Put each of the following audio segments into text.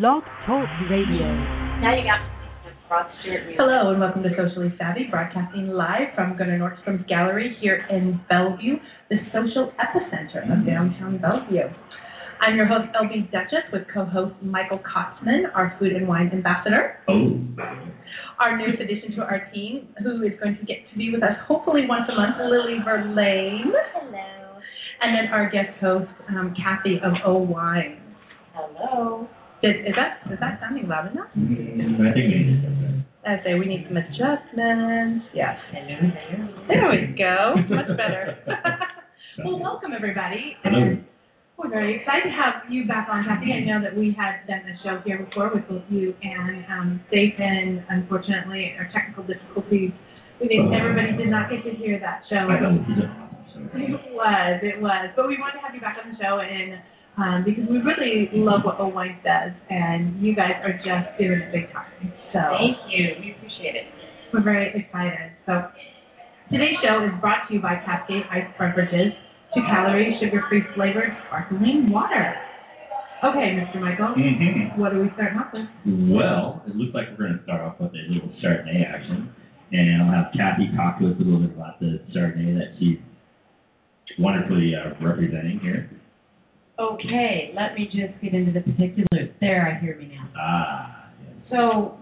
Blog Talk Radio. Now you got Rod Stewart music. Hello and welcome to Socially Savvy, broadcasting live from Gunnar Nordstrom's gallery here in Bellevue, the social epicenter of downtown Bellevue. I'm your host, LB Dutchess, with co-host Michael Kautzman, our food and wine ambassador. Oh. Our newest addition to our team, who is going to get to be with us hopefully once a month, Lily Verlain. Hello. And then our guest host, um, Kathy of O Wine. Hello. Is, is that is that sounding loud enough? Mm, I think we need to I say we need some adjustments. Yes. Hello. Hello. There we go. Much better. well, welcome everybody. Hello. And we're very excited to have you back on, Kathy. I know that we had done a show here before with both you and um, they've unfortunately, our technical difficulties. We didn't, everybody did not get to hear that show. I know this is. It was, it was. But we wanted to have you back on the show and um, because we really love what O Wine does, and you guys are just doing it big time. So Thank you. We appreciate it. we're very excited. So today's show is brought to you by Cascade Ice Beverages, two calorie, sugar-free flavored sparkling water. Okay, Mr. Michael, Mm-hmm. what are we starting off with? Well, it looks like we're going to start off with a little Chardonnay action. And I'll have Kathy talk to us a little bit about the Chardonnay that she's wonderfully uh, representing here. Okay, let me just get into the particulars. There, I hear me now. Ah. yes. So,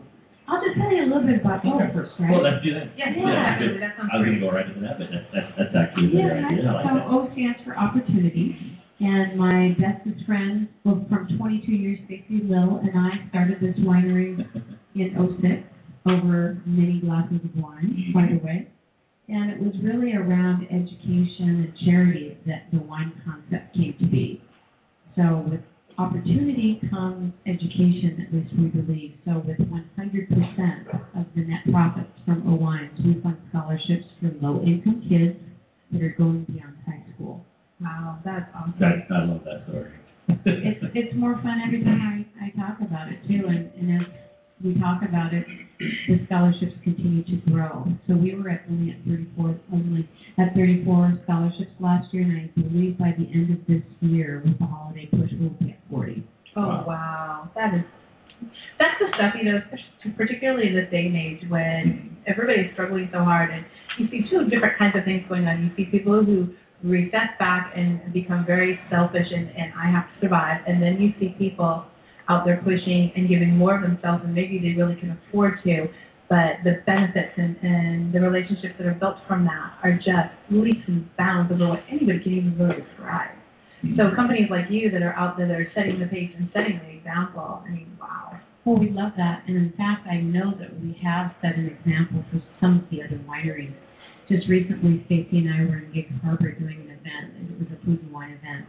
I'll just tell you a little bit about O Okay. first, right? Well, let's do that. Yeah, Yeah, good. That sounds I was going to go right into that, but that's, that's, that's actually a good yeah, idea. I like so that. O stands for opportunity. And my bestest friend well, from 22 years, Stacey Lill, and I started this winery in 06 over many glasses of wine, by the way. And it was really around education and charity that the wine concept came to be. So with opportunity comes education, at least we believe. So with 100% of the net profits from O Wines, we fund scholarships for low-income kids that are going beyond high school. Wow, that's awesome. That, I love that story. It's it's more fun every time I, I talk about it too, and, and as we talk about it, the scholarships continue to grow. So we were at only at 34 only at 34 scholarships last year, and I believe by the end of this year, with the holiday push, we'll be at 40. Oh wow, that is that's the stuff you know, especially- particularly in this day and age when everybody's struggling so hard, and you see two different kinds of things going on. You see people who recess back and become very selfish and, and I have to survive, and then you see people out there pushing and giving more of themselves than maybe they really can afford to. But the benefits and, and the relationships that are built from that are just leaps and bounds over what anybody can even really describe. Mm-hmm. So companies like you that are out there that are setting the pace and setting the example, I mean, wow. Well, we love that, and in fact, I know that we have set an example for some of the other wineries. Just recently, Stacey and I were in Gig Harbor doing an event, and it was a food and wine event.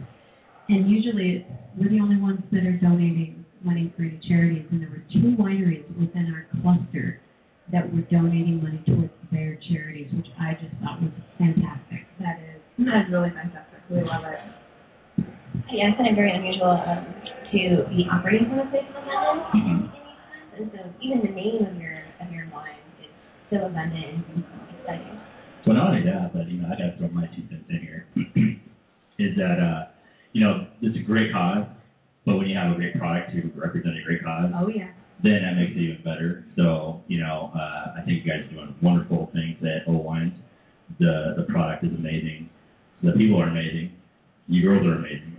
And usually, we're the only ones that are donating money for any charities, and there were two wineries within our cluster that were donating money towards their charities, which I just thought was fantastic. That is that's really fantastic. We love it. Yeah, it's kind of very unusual um, to be operating from a place of abundance. Mhm. And so even the name of your of your wine is so abundant and exciting. Well, not only that, but you know, I got to throw my two cents in here. is that uh, you know, it's a great cause, but when you have a great product to represent a great cause, Oh yeah. then that makes it even better. So you know, uh, I think you guys are doing wonderful things at O Wines. The the product is amazing. The people are amazing. You girls are amazing.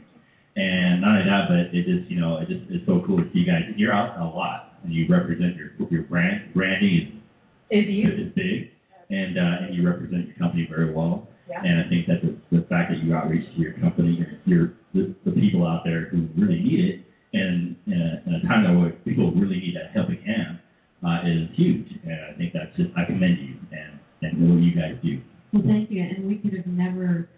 And not only that, but it just you know, it just it's so cool to see you guys. You're out a lot, and you represent your your brand. Branding Is is you? is big, and uh, and you represent your company very well. Yeah. And I think that the, the fact that you outreach to your company, your, your the, the people out there who really need it, and in a, in a time where people really need that helping hand, uh, is huge. And I think that's just I commend you and and what you guys do. Well, thank you. And we could have never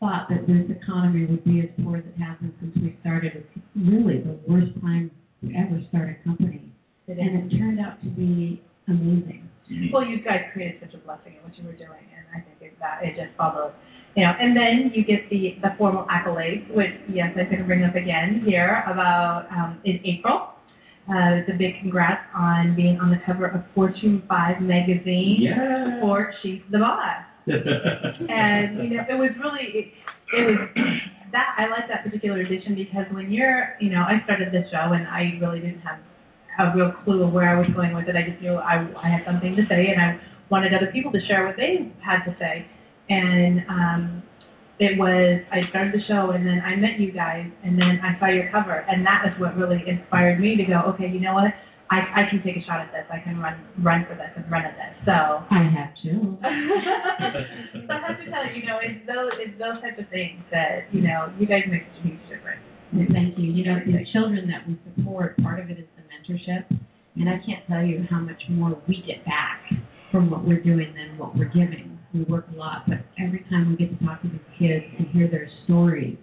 thought that this economy would be as poor as it has been since we started, it's really the worst time to ever start a company. It And is. it turned out to be amazing. Well, you guys created such a blessing in what you were doing, and I think it, that it just followed. You know, and then you get the the formal accolades, which yes, I'm going to bring up again here about um, in April. Uh, it's a big congrats on being on the cover of Fortune 5 magazine Yeah. for Chief the Boss. and you know, it was really it, it was that I like that particular edition because when you're you know I started this show and I really didn't have a real clue of where I was going with it. I just knew I I had something to say and I wanted other people to share what they had to say. And um it was I started the show and then I met you guys and then I saw your cover and that is what really inspired me to go, okay, you know what? I I can take a shot at this. I can run run for this and run at this. So I have to. so I have to tell you, you know, it's those it's those types of things that you know you guys make such a huge difference. Thank you. You know, the children that we support, part of it is the mentorship. And I can't tell you how much more we get back from what we're doing than what we're giving. We work a lot, but every time we get to talk to these kids and hear their stories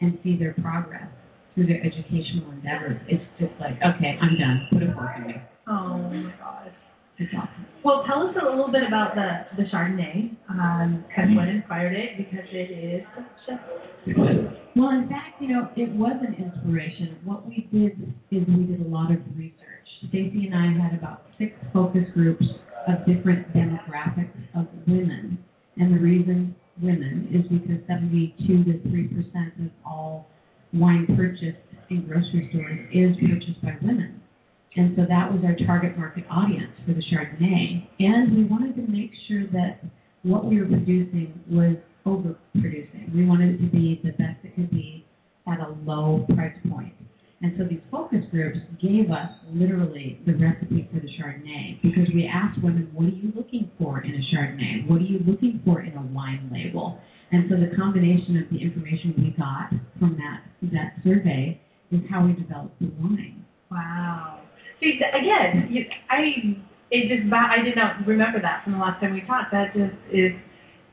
and see their progress through their educational endeavors, it's just like, okay, I'm done. Put a fork in me. Oh my God. It's awesome. Well, tell us a little bit about the the Chardonnay, um, kind of what inspired it, because it is such a Well, in fact, you know, it was an inspiration. What we did is we did a lot of research. Stacy and I had about six focus groups of different demographics of women. And the reason women is because 72 to 3 percent of all wine purchased in grocery stores is purchased by women. And so that was our target market audience for the Chardonnay. And we wanted to make sure that what we were producing was overproducing. We wanted it to be the best it could be at a low price point. And so these focus groups gave us literally the recipe for the Chardonnay because we asked women, what are you looking for in a Chardonnay? What are you looking for in a wine label? And so the combination of the information we got from that that survey is how we developed the wine. wow. See, again, you, I it just I did not remember that from the last time we talked. That just is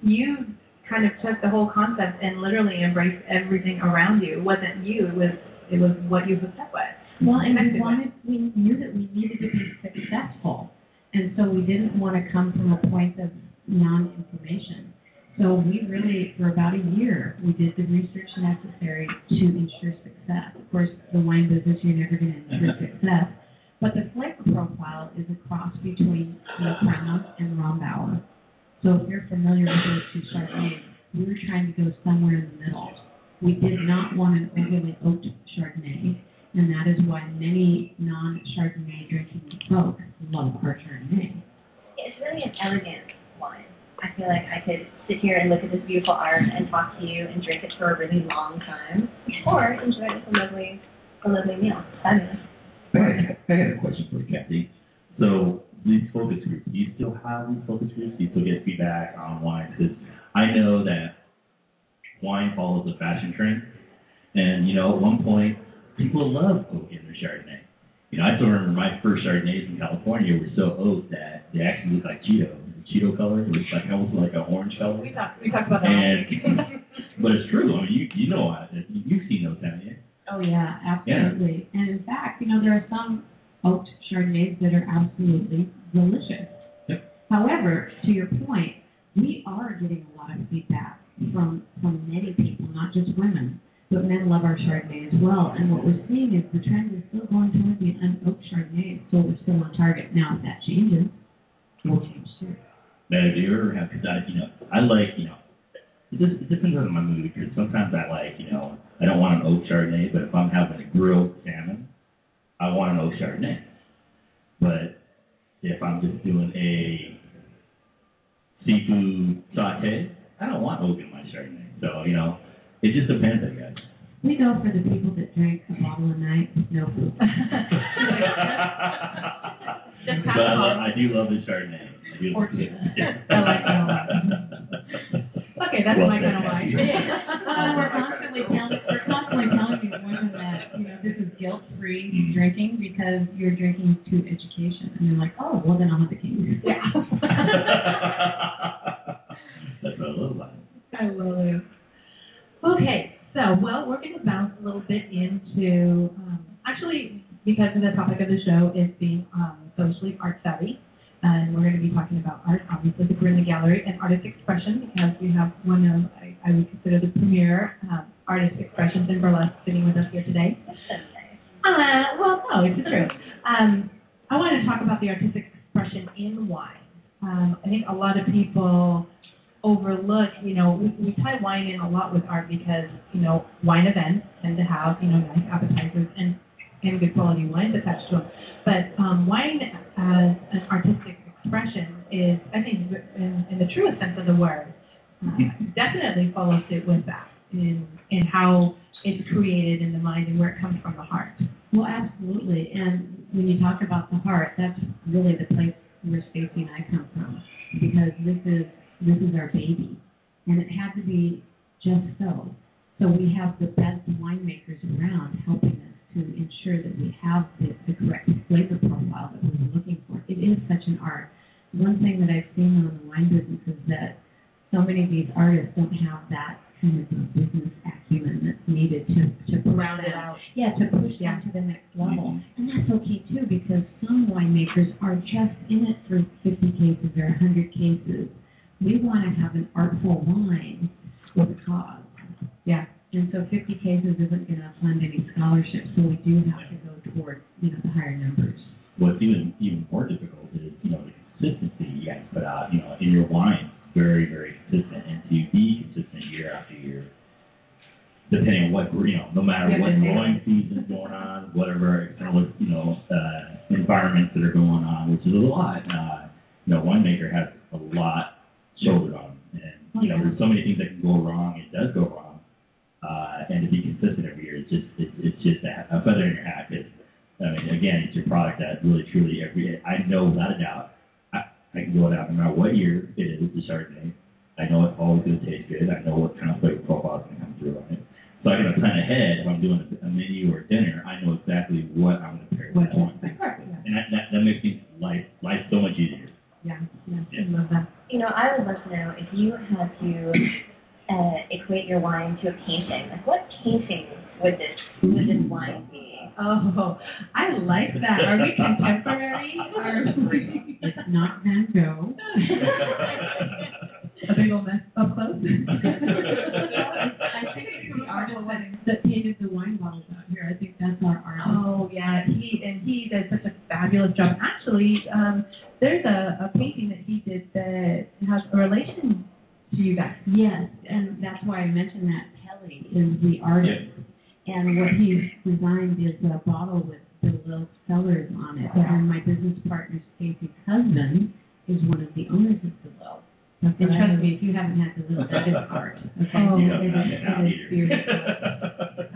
you kind of took the whole concept and literally embraced everything around you. It wasn't you. It was it was what you hooked up with. Well, and we wanted, we knew that we needed to be successful, and so we didn't want to come from a point of non-information. So we really, for about a year, we did the research necessary to ensure success. Of course, the wine business, you're never going to ensure success, but the flavor profile is a cross between the Crown and Rombauer. So if you're familiar with those two Chardonnays, we were trying to go somewhere in the middle. We did not want an overly oaked Chardonnay, and that is why many non-Chardonnay drinking folks love our Chardonnay. It's really an elegant wine. I feel like I could sit here and look at this beautiful art and talk to you and drink it for a really long time, or enjoy it with a lovely, a lovely meal. Fabulous. I got, I got a question for you, Kathy. So these focus groups, do you still have these focus groups? Do you still get feedback on wine? Because I know that wine follows the fashion trend, and you know at one point people love oak in their Chardonnay. You know, I still remember my first Chardonnays in California were so oak that they actually looked like Cheetos. The Cheeto color it was like almost like an orange color. We talked we talked about that. And but it's true. I mean, you you know, you've seen those, haven't you? Oh yeah, absolutely. Yeah. And in fact, you know, there are some oaked Chardonnays that are absolutely delicious. Yep. However, to your point, we are getting a lot of feedback from from many people, not just women, but men love our Chardonnay as well. And what we're seeing is the trend is still going toward the unoaked Chardonnay, so we're still on target. Now, if that changes, we'll change too. Now, do you ever have, because I, you know, I like, you know, it, just, it depends on my mood, because sometimes I like, you know, I don't want an oak Chardonnay, but if I'm having a grilled salmon, I want an oak Chardonnay. But if I'm just doing a seafood saute, I don't want oak in my Chardonnay. So, you know, it just depends, I guess. We go for the people that drink a bottle a night no food. But I, love. I do love the Chardonnay. I do Or two. Yeah. I like that a lot. Okay, that's Well my kind of wine. Uh, we're constantly telling we're constantly telling these women that you know this is guilt free Mm. drinking because you're drinking to so 50 cases isn't going to fund any scholarships, so we do have to go toward you know the higher numbers. What's even even more difficult is you know the consistency you guys put out. You know, in your wine, very very consistent, and to be consistent year after year, depending on what you know, no matter Yeah, what but- growing season's going on, whatever external you know uh, environments that are going on, which is a lot. Uh, you know, winemaker has a lot shouldered on, them. and you know, there's so many things that can go wrong. It does go wrong, uh, and to be consistent every year is just it's, it's just a, a feather in your hat. It's, I mean, again, it's your product that really truly every I know without a doubt I, I can go it out no matter what year it is the Chardonnay. I know it's always going to taste good. I know what kind of flavor profile is going to come through on it. So I can plan ahead if I'm doing a, a menu or a dinner. I know exactly what I'm going to pair with What that to one. expect. And that, that, that makes things life life so much easier. Yeah, yeah, I love that. You know, I would love to know if you had to uh, equate your wine to a painting. Like, what painting would this would this wine be? Oh, I like that. Are we contemporary? Are we It's not Van Gogh. a big old mess up close? I think it's the artist that, that painted the wine bottles out here. I think that's our artist. Oh yeah, he and he does such a fabulous job. Actually, um, there's a, a painting that he did that has a relation to you guys. Yes, and that's why I mentioned that Kelly is the artist. And what he's designed is a bottle with the little cellars on it. And my business partner, Stacy's husband, is one of the owners of DeLille. And trust me, if you haven't had DeLille, that is art. Okay? Oh, You It don't is- have it now it is either. serious.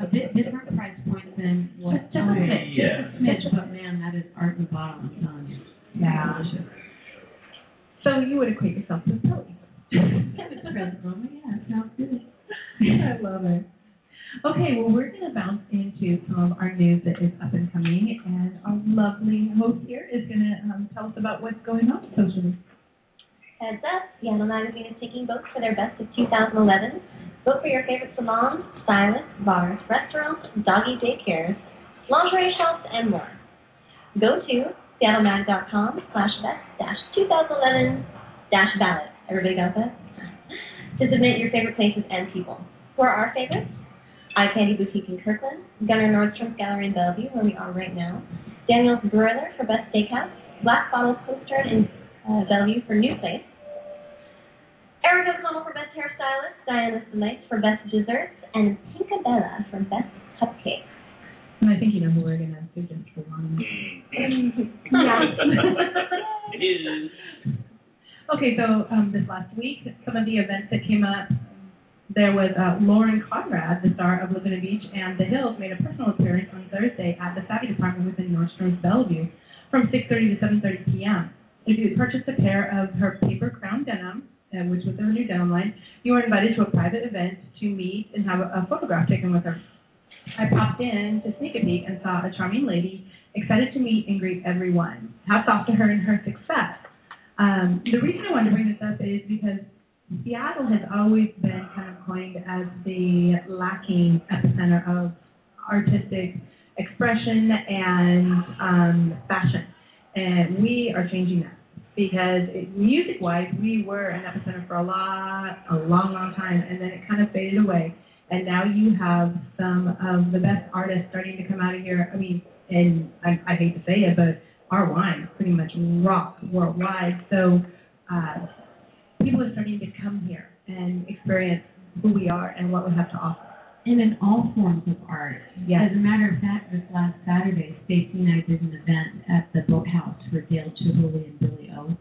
A bit different price point than what Just a smidge. Yeah. Smidge, but man, that is art in the bottle. I'm telling you. Yeah. Delicious. So you would equate yourself to Kelly. Present yeah, sounds good. I love it. Okay, well, we're going to bounce into some of our news that is up and coming, and our lovely host here is going to um, tell us about what's going on socially. Heads up, Seattle Magazine is taking votes for their best of 2011. Vote for your favorite salons, stylists, bars, restaurants, doggy daycares, lingerie shops, and more. Go to seattlemag.com slash best dash 2011 dash ballot. Everybody got that? to submit your favorite places and people. Who are our favorites? Eye Candy Boutique in Kirkland, Gunnar Nordstrom's Gallery in Bellevue, where we are right now, Daniel's Broiler for Best Steakhouse, Black Bottle Postern in uh, Bellevue for New Place, Erin O'Connell for Best Hairstylist, Diana Simites for Best Desserts, and Tinka Bella for Best Cupcakes. And I think you know who we're going to suggest for one. it is. Okay, so um, this last week, some of the events that came up, there was uh, Lauren Conrad, the star of Laguna Beach and The Hills, made a personal appearance on Thursday at the Savvy Department within Nordstrom's Bellevue from 6.30 to 7.30 p.m. If you purchased a pair of her paper crown denim, uh, which was her new denim line, you were invited to a private event to meet and have a, a photograph taken with her. I popped in to sneak a peek and saw a charming lady excited to meet and greet everyone. Hats off to her and her success. Um, the reason I wanted to bring this up is because Seattle has always been kind of coined as the lacking epicenter of artistic expression and um, fashion. And we are changing that because music-wise, we were an epicenter for a lot, a long, long time, and then it kind of faded away. And now you have some of the best artists starting to come out of here. I mean, and I, I hate to say it, but our wine is pretty much rock worldwide. So uh, people are starting to come here and experience who we are and what we have to offer. And in all forms of art. Yes. As a matter of fact, this last Saturday, Stacy and I did an event at the Boathouse for Dale Chihuly and Billy O.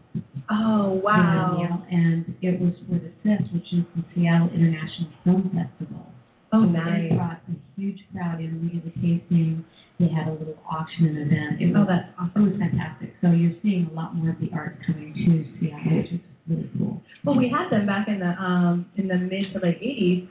Oh Wow. And it was for the CIS, which is the Seattle International Film Festival. Oh, nice. They brought a huge crowd in. We did a tasting. They had a little auction and event. It Oh, that's awesome. it was fantastic. So you're seeing a lot more of the art coming to Seattle, which is really cool. Well, we had them back in the um in the mid to late '80s.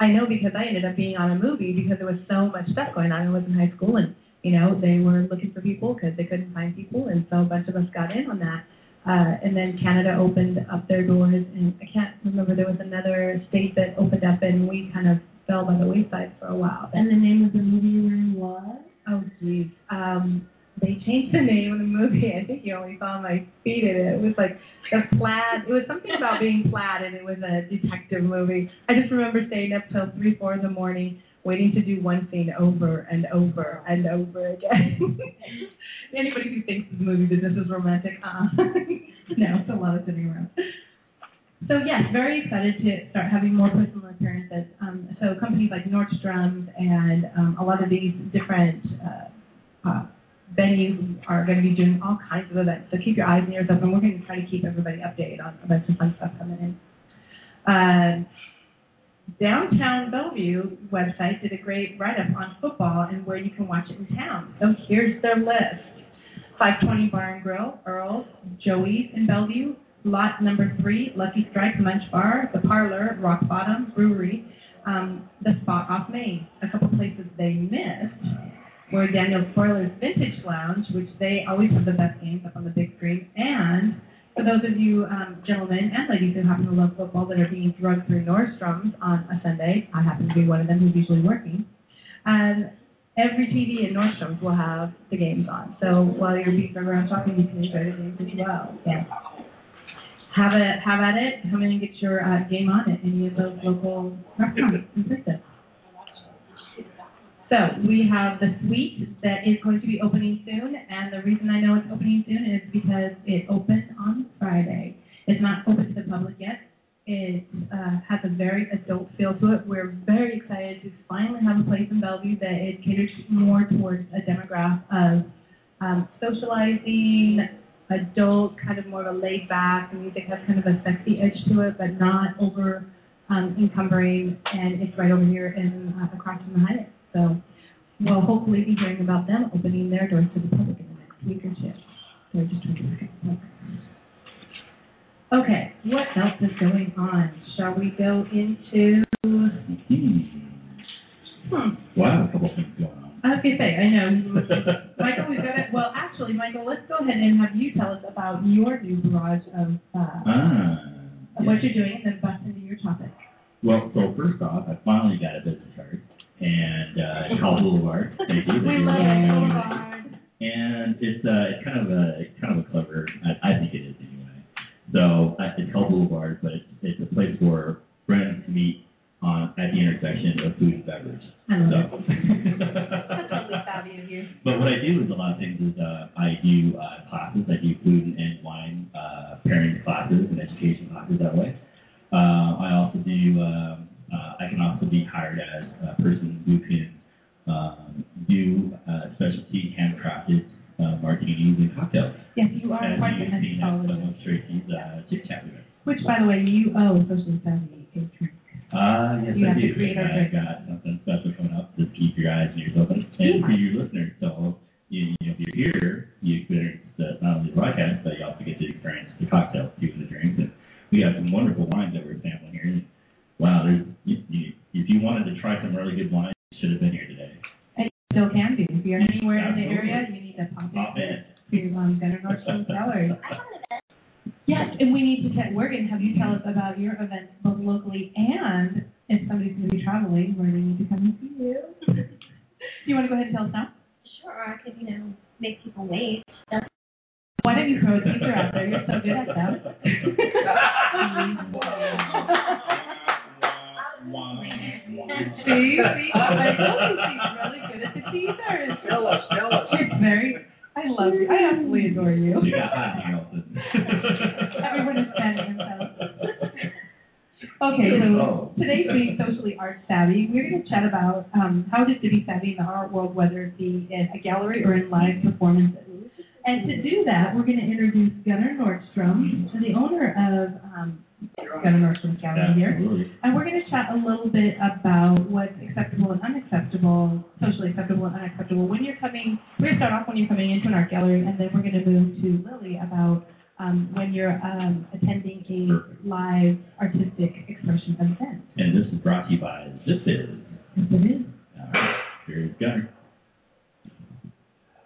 I know because I ended up being on a movie because there was so much stuff going on. I was in high school, and you know they were looking for people because they couldn't find people, and so a bunch of us got in on that. Uh, and then Canada opened up their doors, and I can't remember there was another state that opened up, and we kind of fell by the wayside for a while. And the name of the movie you were in was? Oh, geez. Um, they changed the name of the movie. I think you only saw my feet in it. It was like the plaid. It was something about being plaid, and it was a detective movie. I just remember staying up till three, four in the morning, waiting to do one scene over and over and over again. Anybody who thinks this movie business is romantic, uh, no, it's a lot of sitting around. So yes, very excited to start having more personal appearances. Um, so companies like Nordstrom's and um, a lot of these different uh, uh, venues are going to be doing all kinds of events. So keep your eyes and ears open. We're going to try to keep everybody updated on a bunch of fun stuff coming in. Uh, Downtown Bellevue website did a great write-up on football and where you can watch it in town. So here's their list. 520 Bar and Grill, Earl's, Joey's in Bellevue, Lot number three, Lucky Strike Munch Bar, The Parlor, Rock Bottom Brewery, um, The Spot off Main. A couple places they missed were Daniel's Broiler's Vintage Lounge, which they always have the best games up on the big screen, and for those of you um, gentlemen and ladies who happen to love football that are being drugged through Nordstrom's on a Sunday, I happen to be one of them who's usually working. And every TV in Nordstrom's will have the games on. So while you're being around shopping, you can enjoy the games as well. Yeah. Have it, have at it. Come in and get your uh, game on at any of those local restaurants. So we have the suite that is going to be opening soon, and the reason I know it's opening soon is because it opened on Friday. It's not open to the public yet. It uh, has a very adult feel to it. We're very excited to finally have a place in Bellevue that it caters more towards a demographic of um, socializing, adult, kind of more of a laid back. Music has kind of a sexy edge to it, but not over um, encumbering. And it's right over here in uh, across from the Hyatt. So we'll hopefully be hearing about them opening their doors to the public in the next week or two. So just a second. Okay, what else is going on? Shall we go into? Hmm. Wow, a couple things going on. I was gonna say, I know. Michael, we've got it. Well, actually, Michael, let's go ahead and have you tell us about your new barrage of, uh, Ah. of what you're doing, and then bust into your topic. Well, so first off, I finally got a business card, and uh, it's called Boulevard. Thank you. We love it so hard. And it's uh, it's kind of a it's kind of a clever. I, I think it is anyway. So uh, it's called Boulevard, but it's it's a place for friends to meet on at the intersection of food and beverage. I love So. That's really savvy of you. But what I do is a lot of things is uh, I do uh, classes. I do food and wine uh, pairing classes and education classes that way. Uh, I also do. Um,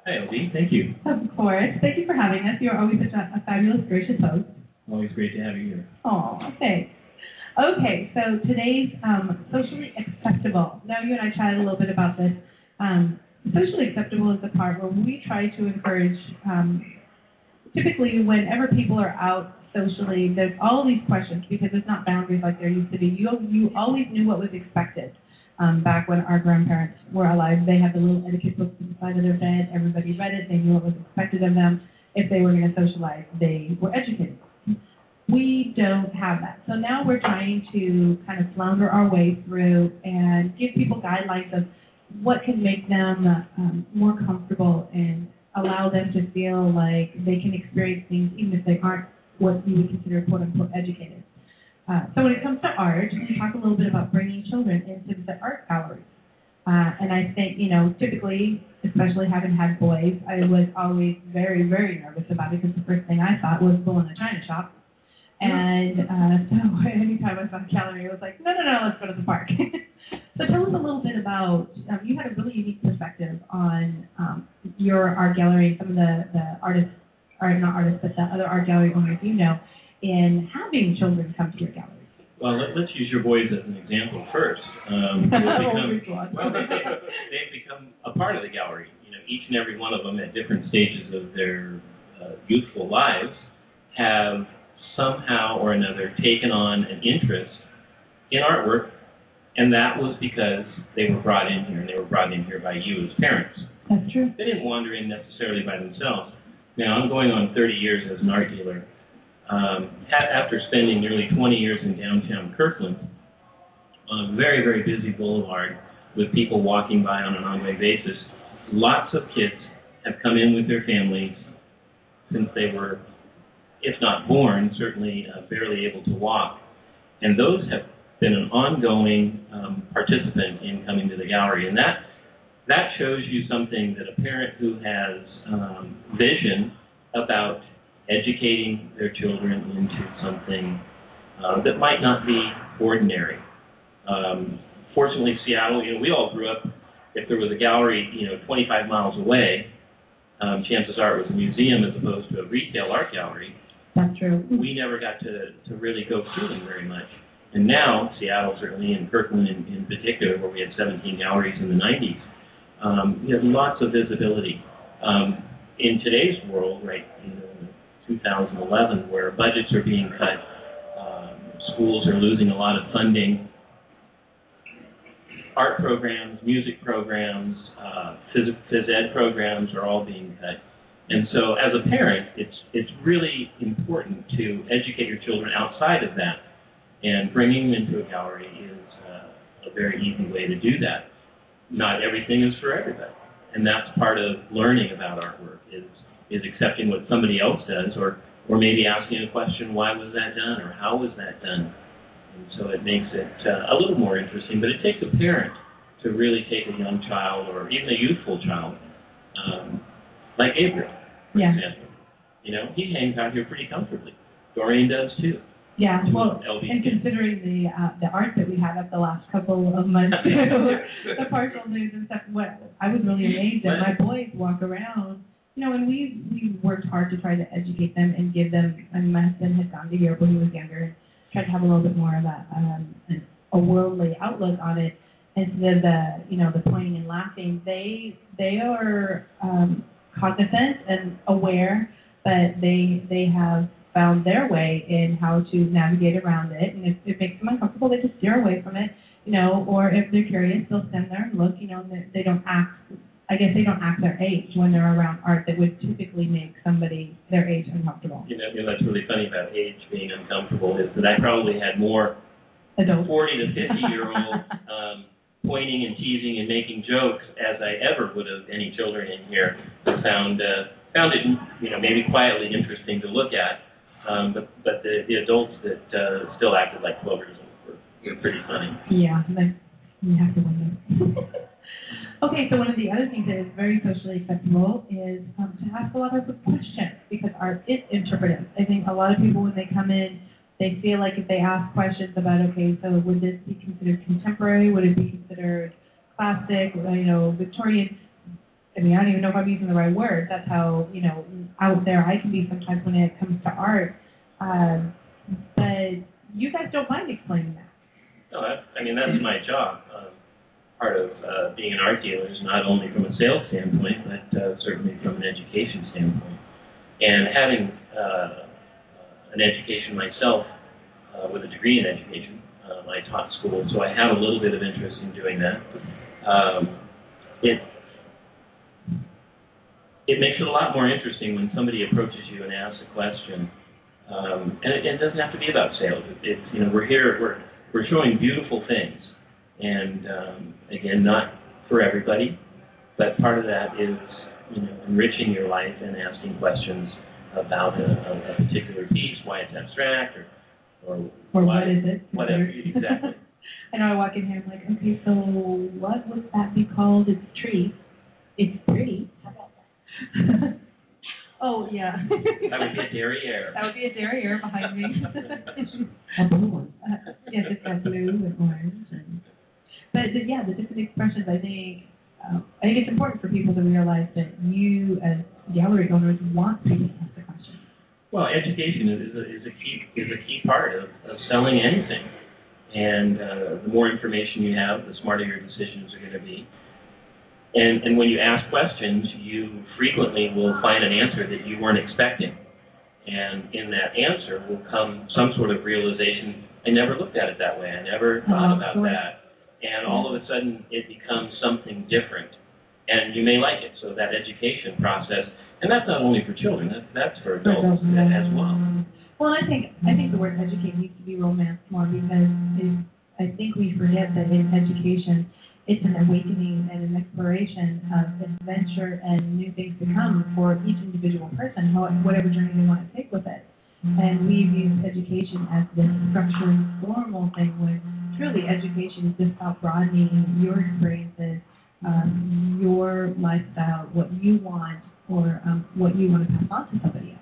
Hey, thank you. Of course. Thank you for having us. You're always such a, a fabulous, gracious host. Always great to have you here. Oh, thanks. Okay, so today's um, socially acceptable. Now, you and I chatted a little bit about this. Um, socially acceptable is the part where we try to encourage. Um, typically, whenever people are out socially, there's all these questions because it's not boundaries like there used to be. You you always knew what was expected. Um, back when our grandparents were alive, they had the little etiquette books on the side of their bed. Everybody read it. They knew what was expected of them. If they were going to socialize, they were educated. We don't have that. So now we're trying to kind of flounder our way through and give people guidelines of what can make them um, more comfortable and allow them to feel like they can experience things even if they aren't what you would consider quote unquote educated. Uh, so when it comes to art, we talk a little bit about bringing children into the art galleries. Uh, and I think, you know, typically, especially having had boys, I was always very, very nervous about it because the first thing I thought was bull in a china shop. And uh, so anytime I saw a gallery, I was like, no, no, no, let's go to the park. so tell us a little bit about, um, you had a really unique perspective on um, your art gallery, some of the, the artists, or not artists, but the other art gallery owners you know, in having children come to your gallery. Well, let, let's use your boys as an example first. Um, have become, well, they, they, they've become a part of the gallery. You know, each and every one of them at different stages of their uh, youthful lives have somehow or another taken on an interest in artwork, and that was because they were brought in here, and they were brought in here by you as parents. That's true. They didn't wander in necessarily by themselves. Now, I'm going on 30 years as an art dealer. Um, after spending nearly 20 years in downtown Kirkland, on a very, very busy boulevard with people walking by on an ongoing basis, lots of kids have come in with their families since they were, if not born, certainly uh, barely able to walk. And those have been an ongoing um, participant in coming to the gallery. And that that shows you something that a parent who has um, vision about educating their children into something uh, that might not be ordinary. Um, fortunately, Seattle, you know, we all grew up. If there was a gallery, you know, 25 miles away, um, chances are it was a museum as opposed to a retail art gallery. That's true. We never got to to really go through them very much. And now, Seattle certainly, and Kirkland in, in particular, where we had 17 galleries in the 90s, um, you have lots of visibility. Um, in today's world, right, you know, in 2011, where budgets are being cut, um, schools are losing a lot of funding, art programs, music programs, uh, phys, phys ed programs are all being cut. And so, as a parent, it's it's really important to educate your children outside of that, and bringing them into a gallery is uh, a very easy way to do that. Not everything is for everybody, and that's part of learning about artwork is is accepting what somebody else does, or or maybe asking a question, why was that done, or how was that done? And so it makes it uh, a little more interesting. But it takes a parent to really take a young child or even a youthful child, um, like Gabriel, for Yeah. example. You know, he hangs out here pretty comfortably. Doreen does too. Yeah, well, and considering the uh, the art that we had up the last couple of months, the partial news and stuff, what I was really amazed that my boys walk around, you know, and we we worked hard to try to educate them and give them. I mean, my husband had gone to Europe when he was younger, and tried to have a little bit more of a um, a worldly outlook on it. instead of the you know the pointing and laughing, they they are um, cognizant and aware, but they they have found their way in how to navigate around it. And if it makes them uncomfortable, they just steer away from it, you know. Or if they're curious, they'll stand there and look. You know, they, they don't act. I guess they don't act their age when they're around art that would typically make somebody their age uncomfortable. You know, you know, that's really funny about age being uncomfortable is that I probably had more Adults. 40 to 50 year old um, pointing and teasing and making jokes as I ever would have any children in here found uh, found it you know maybe quietly interesting to look at. Um, but but the, the adults that uh, still acted like 12 years old were, were pretty funny. Yeah, like, you have to wonder. okay, so one of the other things that is very socially acceptable is um, to ask a lot of questions because art is interpretive. I think a lot of people when they come in, they feel like if they ask questions about okay, so would this be considered contemporary? Would it be considered classic? You know, Victorian? I mean, I don't even know if I'm using the right word. That's how you know out there I can be sometimes when it comes to art. Um, but you guys don't mind explaining that. No, that, I mean that's my job. Um, part of uh, being an art dealer is not only from a sales standpoint, but uh, certainly from an education standpoint. And having uh, an education myself uh, with a degree in education, um, I taught school, so I have a little bit of interest in doing that. Um, it it makes it a lot more interesting when somebody approaches you and asks a question. Um, and it, it doesn't have to be about sales. It, it's you know we're here we're we're showing beautiful things, and um, again not for everybody, but part of that is you know enriching your life and asking questions about a, a, a particular piece, why it's abstract, or or, Or why, what is it? Whatever exactly. I know I walk in here, I'm like, okay, so what would that be called? It's a tree. It's pretty. How about that? oh, yeah. That would be a derriere. That would be a derriere behind me. A blue one. Uh, yes, it's got blue and orange. And, but the, yeah, the different expressions, I think, um, I think it's important for people to realize that you, as gallery owners, want people to ask the questions. Well, education is a, is a key is a key part of, of selling anything, and uh, the more information you have, the smarter your decisions are going to be. And and when you ask questions, you frequently will find an answer that you weren't expecting, and in that answer will come some sort of realization. I never looked at it that way. I never thought Oh, about that, and all of a sudden it becomes something different, and you may like it. So that education process. And that's not only for children, that's, that's for adults as well. Well, I think I think the word educate needs to be romanced more because it, I think we forget that in education, it's an awakening and an exploration of adventure and new things to come for each individual person, whatever journey they want to take with it. And we've used education as this structured, formal thing when truly education is just about broadening your experiences, um, your lifestyle, what you want, or um, what you want to pass on to somebody else.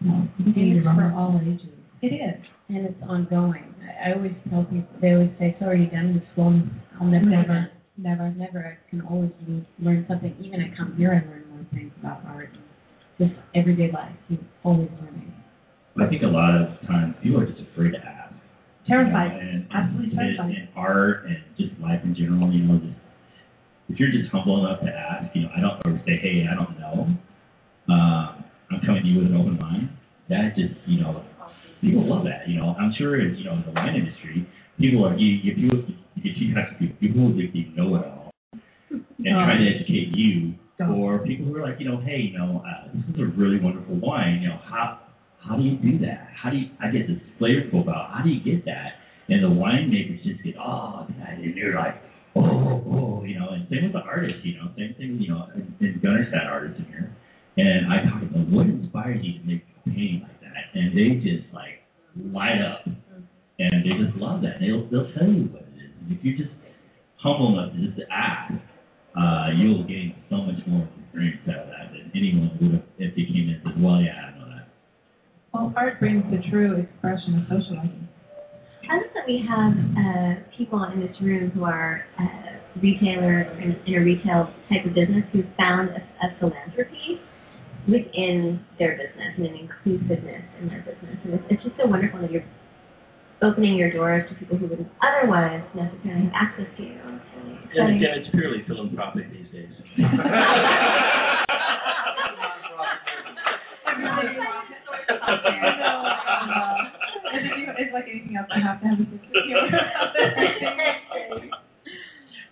And it's for all ages. It is. And it's ongoing. I I always tell people, they always say, so are you done with school? I'll never, Never. never, never. I can always learn something. Even I come here, I learn more things about art. Just everyday life. You're always learning. I think a lot of times people are just afraid to ask. Terrified. You know, and, Absolutely and, and art and just life in general, you know, just if you're just humble enough to ask, you know, I don't or say, hey, I don't know. Um, I'm coming to you with an open mind. That just, you know, people love that. You know, I'm sure, you know, in the wine industry, people are you, if you people you types of people. Who think they know it all and Oh. trying to educate you, Don't. or people who are like, you know, hey, you know, uh, this is a really wonderful wine. You know, how how do you do that? How do you, I get this flavor profile? How do you get that? And the winemakers just get, oh, that, and they're like, oh, oh, oh, you know. And same with the artists, you know, same thing, you know. And, Gunnar's had artists in here, and I talk to them, what inspires you to make a painting like that? And they just like light up, and they just love that. And They'll they'll tell you what it is. And if you're just humble enough to just ask, uh, you'll gain so much more experience out of that than anyone would have if they came in and said, well, yeah, I know that. Well, art brings the true expression of socializing. I love that we have uh, people in this room who are uh, retailers in, in a retail type of business who found a, a philanthropy within their business and an inclusiveness in their business. And it's, it's just so wonderful that you're opening your doors to people who wouldn't otherwise necessarily have access to you. It's really And exciting. again, it's purely philanthropic these days. And then you- It's like anything else, I have to have a humor.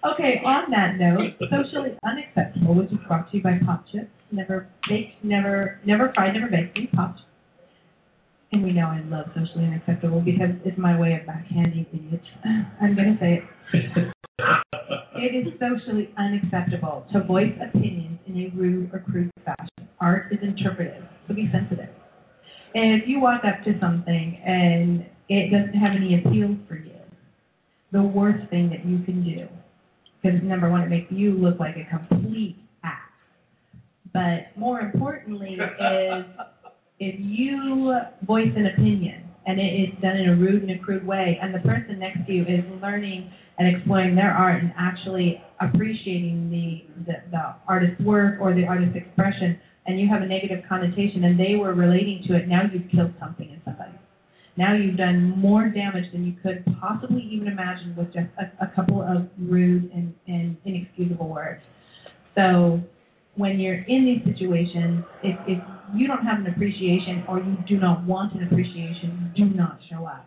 Okay, on that note, socially unacceptable, which is brought to you by Popchips. Never baked, never, never fried, never baked, any popped. And we know I love socially unacceptable because it's my way of backhanding idiots. I'm gonna say it. It is socially unacceptable to voice opinions in a rude or crude fashion. Art is interpretive, so be sensitive. If you walk up to something and it doesn't have any appeal for you, the worst thing that you can do, because number one, it makes you look like a complete ass. But more importantly, is if you voice an opinion and it is done in a rude and a crude way, and the person next to you is learning and exploring their art and actually appreciating the, the, the artist's work or the artist's expression, and you have a negative connotation and they were relating to it, now you've killed something in somebody. Now you've done more damage than you could possibly even imagine with just a, a couple of rude and, and inexcusable words. So when you're in these situations, if, if you don't have an appreciation or you do not want an appreciation, do not show up.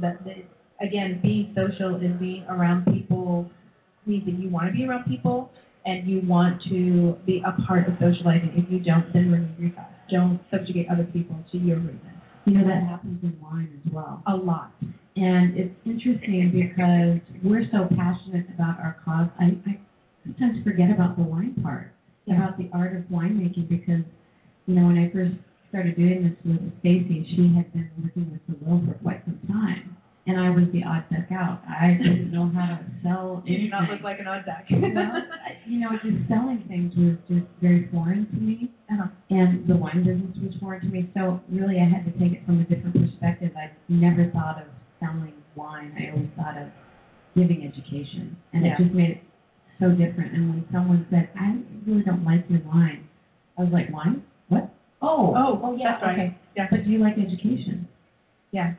But the, again, being social is being around people means that you want to be around people and you want to be a part of socializing. If you don't, then remove yourself. Don't subjugate other people to your rudeness. You know, that happens in wine as well. A lot. And it's interesting because we're so passionate about our cause. I, I sometimes forget about the wine part, about the art of winemaking because, you know, when I first started doing this with Stacy, she had been working with the Will for quite some time. And I was the odd duck out. I didn't know how to sell You do not look like an odd duck. well, I- you know, just selling things was just very foreign to me, Uh-huh. and the wine business was foreign to me. So really, I had to take it from a different perspective. I never thought of selling wine. I always thought of giving education, and Yeah. it just made it so different. And when someone said, "I really don't like your wine," I was like, "Wine? What? Oh, Oh, oh yeah, right. okay. Yeah. But do you like education? Yeah.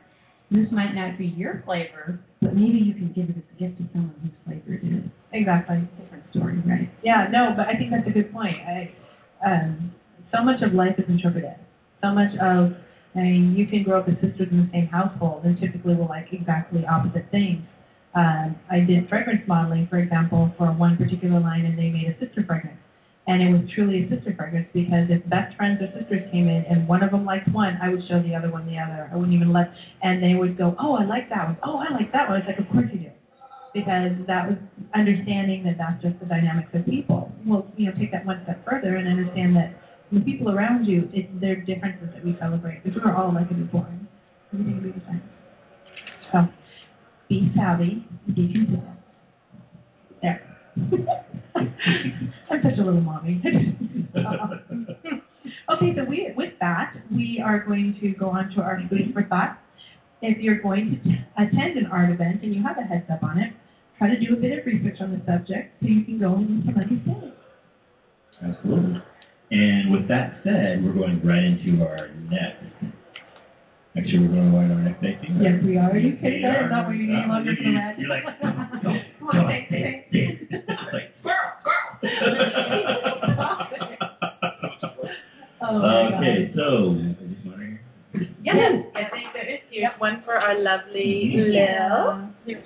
This might not be your flavor, but maybe you can give it as a gift to someone whose flavor it is. Exactly. Different story, right? Yeah, no, but I think that's a good point. I, um, so much of life is interpretive. So much of, I mean, you can grow up as sisters in the same household and typically will like exactly opposite things. Um, I did fragrance modeling, for example, for one particular line, and they made a sister fragrance. And it was truly a sister fragrance because if best friends or sisters came in and one of them liked one, I would show the other one the other. I wouldn't even let, and they would go, oh, I like that one. Oh, I like that one. It's like, of course you do because that was understanding that that's just the dynamics of people. Well, you know, take that one step further and understand that the people around you, it's their differences that we celebrate. If we were all like a newborn, everything would be the same. So, be savvy, be consistent. There. I'm such a little mommy. okay, so we, with that, we are going to go on to our food for thought. If you're going to attend an art event and you have a heads up on it, try to do a bit of research on the subject so you can go and meet somebody say. Absolutely. And with that said, we're going right into our next. Actually, we're going right into our next tasting. Yes, we are. Are you We kidding? Are. not you need Uh, longer for that. You're like, go, go, Come Oh, okay, so, is one? Yes. I think there is here one for our lovely mm-hmm. Lil.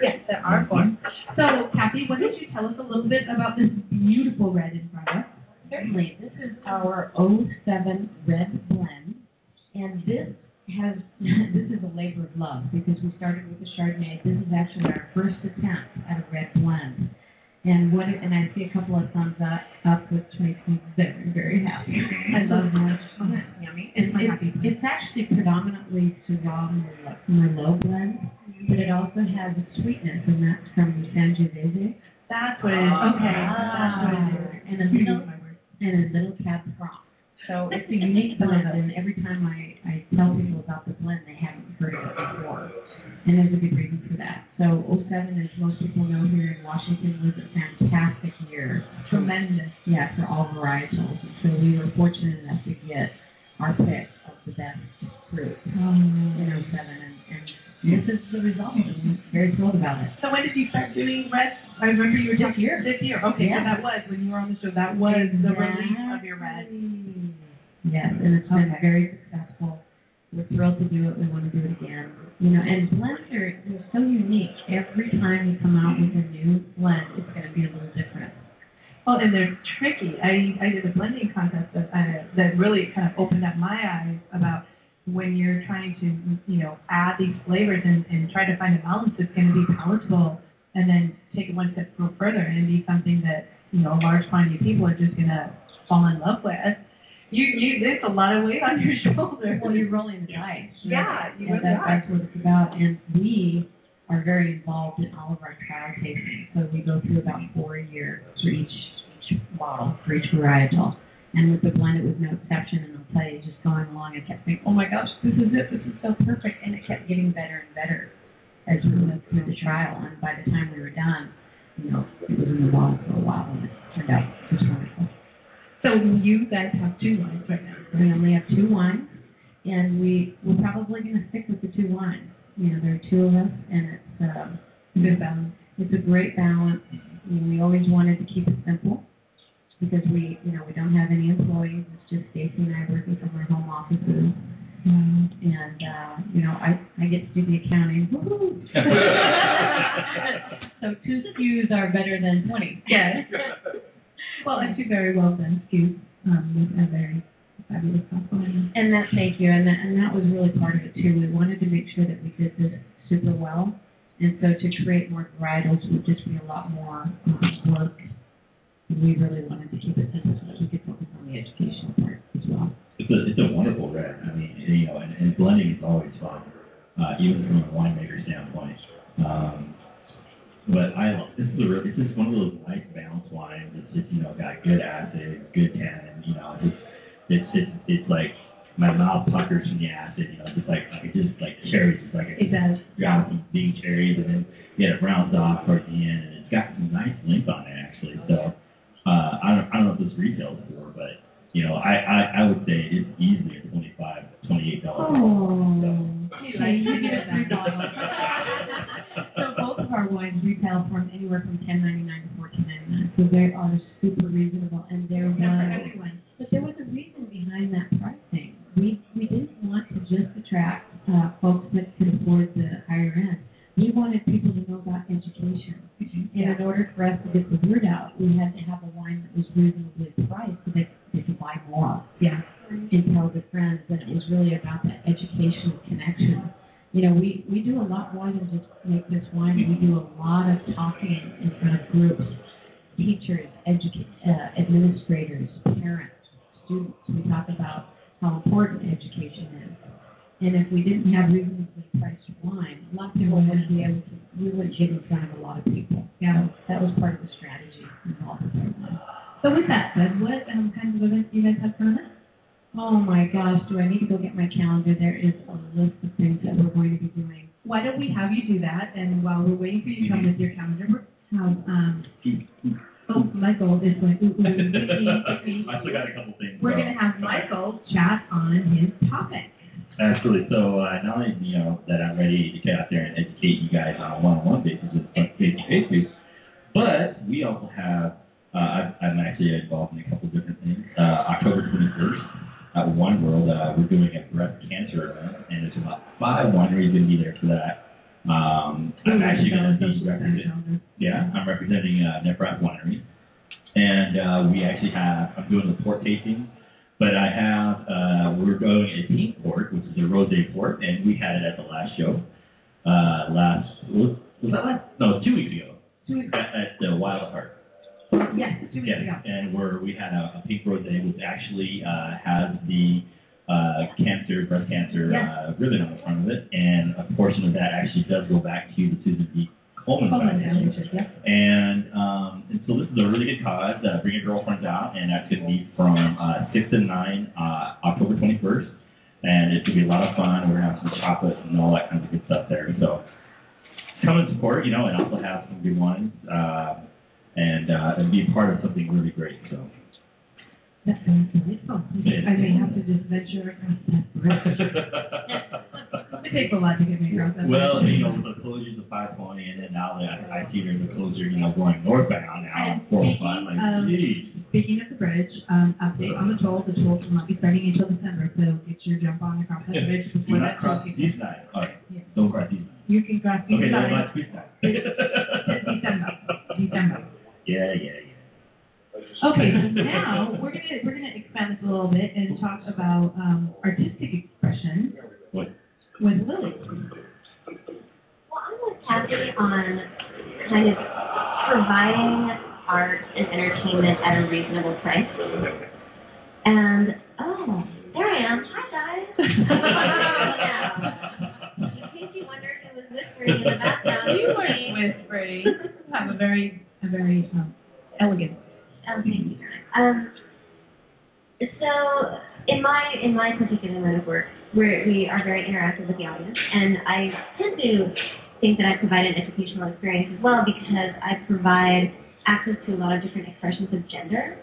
Yes, there are mm-hmm. four. So, Kathy, why don't you tell us a little bit about this beautiful red in front of us? Certainly. This is our 07 red blend, and this has this is a labor of love because we started with the Chardonnay. This is actually our first attempt at a red blend. And what and I see a couple of thumbs up up which makes me very very happy. I love that. Oh, that's yummy. It's, It's my it's, happy place. it's actually predominantly Syrah Merlot, Merlot blend, but it also has a sweetness, and that's from the Sangiovese. That's what it is. Okay. That's what it is. And a little, and a little cab franc. So it's a unique blend, and every time I, I tell people about the blend, they haven't heard of it before. And there's a good reason for that. So 07, as most people know here in Washington, was a fantastic year. Tremendous. Yeah, for all varietals. And so we were fortunate enough to get our pick of the best fruit Um, in 07. And, was when you were on the show. That was the your red. Yes, and it's been Okay. very successful. We're thrilled to do it. We want to do it again. You know, and blends are they're so unique. Every time you come out with a new blend, it's going to be a little different. Oh, and they're tricky. I I did a blending contest that uh, that really kind of opened up my eyes about when you're trying to you know add these flavors and, and try to find a balance that's going to be palatable, and then take it one step further and be something that you know a large quantity of people are just going to fall in love with. You you there's a lot of weight on your shoulders. Well, you're rolling the dice. Yeah, you and that, that's what it's about. And we are very involved in all of our trial tasting. So we go through about four a year for each, each bottle, for each varietal. And with the blend, it was no exception. And I'll tell you, just going along, I kept thinking, oh my gosh, this is it. This is so perfect. And it kept getting better and better as we went through the trial. And by the time we were done, you know, it was in the bottle for a while, and it turned out just wonderful. So you guys have two wines right now. We only have two wines, and we we're probably going to stick with the two wines. You know, there are two of us, and it's um, Good balance. it's a great balance. You know, we always wanted to keep it simple because we, you know, we don't have any employees. It's just Stacy and I working from our home offices. Um, and uh, you know, I I get to do the accounting. So two SKUs are better than twenty. Yes. Well, and two very well done SKUs um, with a very fabulous compliment. And that, thank you, and that, and that was really part of it too. We wanted to make sure that we did this super well, and so to create more varietals would just be a lot more um, work. We really wanted to keep it simple so that we could focus on the educational part as well. It's a it's a wonderful red. I mean, you know, and, and blending is always fun, uh, even from a winemaker standpoint. Um, but I this is a real, it's just one of those nice balanced wines. It's just you know got good acid, good tannin. You know, it's it's it's it's like my mouth puckers from the acid. You know, just like like it just like cherries. It's like It does. grab some big cherries and then get it rounds off towards the end, and it's got some nice length on it actually. So uh, I don't I don't know if this retails for, but you know I I, I would say it's easily a twenty five twenty eight dollar. Oh, okay, you get a free bottle. so both of our wines retail from anywhere from ten ninety nine to fourteen ninety nine. So they are super reasonable, and there was but there was a reason behind that pricing. We we didn't want to just attract uh, folks that could afford the higher end. We wanted people to know about education. And in order for us to get the word out, we had to have a wine that was reasonably priced so they, they could buy more Yeah. and tell their friends that it was really about that educational connection. You know, we, we do a lot more than just make this wine. We do a lot of talking in front of groups, teachers, educa- uh, administrators, parents, students. We talk about how important education is. And if we didn't have reasonably priced wine, a lot of people wouldn't be able we wouldn't in front of a lot of people. Yeah. That was part of the strategy involved with our. So with that said, what um, kinds of events do you guys have coming up? Oh my gosh, do I need to go get my calendar? There is a list of things that we're going to be doing. Why don't we have you do that? And while we're waiting for you to come with your calendar, we're have um. Oh, Michael is like ooh, ooh, ooh, ooh, I still got a couple things. We're so. gonna have Michael chat on his topic. Absolutely. So uh, not only you know that I'm ready to get out there and educate you guys on a one-on-one basis and face-to-face basis, but we also have uh, I, I'm actually involved in a couple of different things. Uh, October 21st at One World, uh, we're doing a breast cancer event, and there's about five going to be there for that. Um, I'm actually going to be representing. Yeah, I'm representing uh, Nebraska Winery, and uh, we actually have. I'm doing the port tasting, but I have. Uh, we're going a pink port, which is a rosé port, and we had it at the last show. Uh, last was, was that last? No, two weeks ago. Two weeks. At, at the Wild Heart. Yes, two weeks Yeah, ago. and we're we had a, a pink rosé which actually uh, has the uh, cancer, breast cancer Yes. uh, ribbon on the front of it, and a portion of that actually does go back to the Susan B. Coleman Coleman Foundation. Foundation, yeah. And um, and so this is a really good cause. Uh, bring your girlfriends out, and that's going to be from uh, six to nine, uh, October twenty first, and it's going to be a lot of fun. We're going to have some chocolate and all that kind of good stuff there. So come and support, you know, and also have some good wines, uh, and uh, and be a part of something really great. So. That sounds delightful. I may have to just venture across that bridge. It takes a lot to get me across that Well, bridge. you know, with the closures of 520, and then now that I, I see there's a closure, you know, going northbound now, 401, fun, like, um, geez. Speaking of the bridge, um, update on the toll. The tolls will not be starting until December, so get your jump on across that bridge Do before not that toll cross kicks this in. side. All right. Yeah. Don't cross this side. You can cross these Okay, don't lines. cross this side. December. December. Yeah, yeah, yeah. Okay, so now we're gonna we're gonna expand this a little bit and talk about um, artistic expression What? with Lily. Well, I'm with Kathy on kind of providing art and entertainment at a reasonable price. And oh, there I am. Hi guys. In case you wondered who was whispering in the background, You weren't whispering. Have a very a very um, elegant. Oh, thank you. Um, so in my in my particular line of work, where we are very interactive with the audience, and I tend to think that I provide an educational experience as well because I provide access to a lot of different expressions of gender.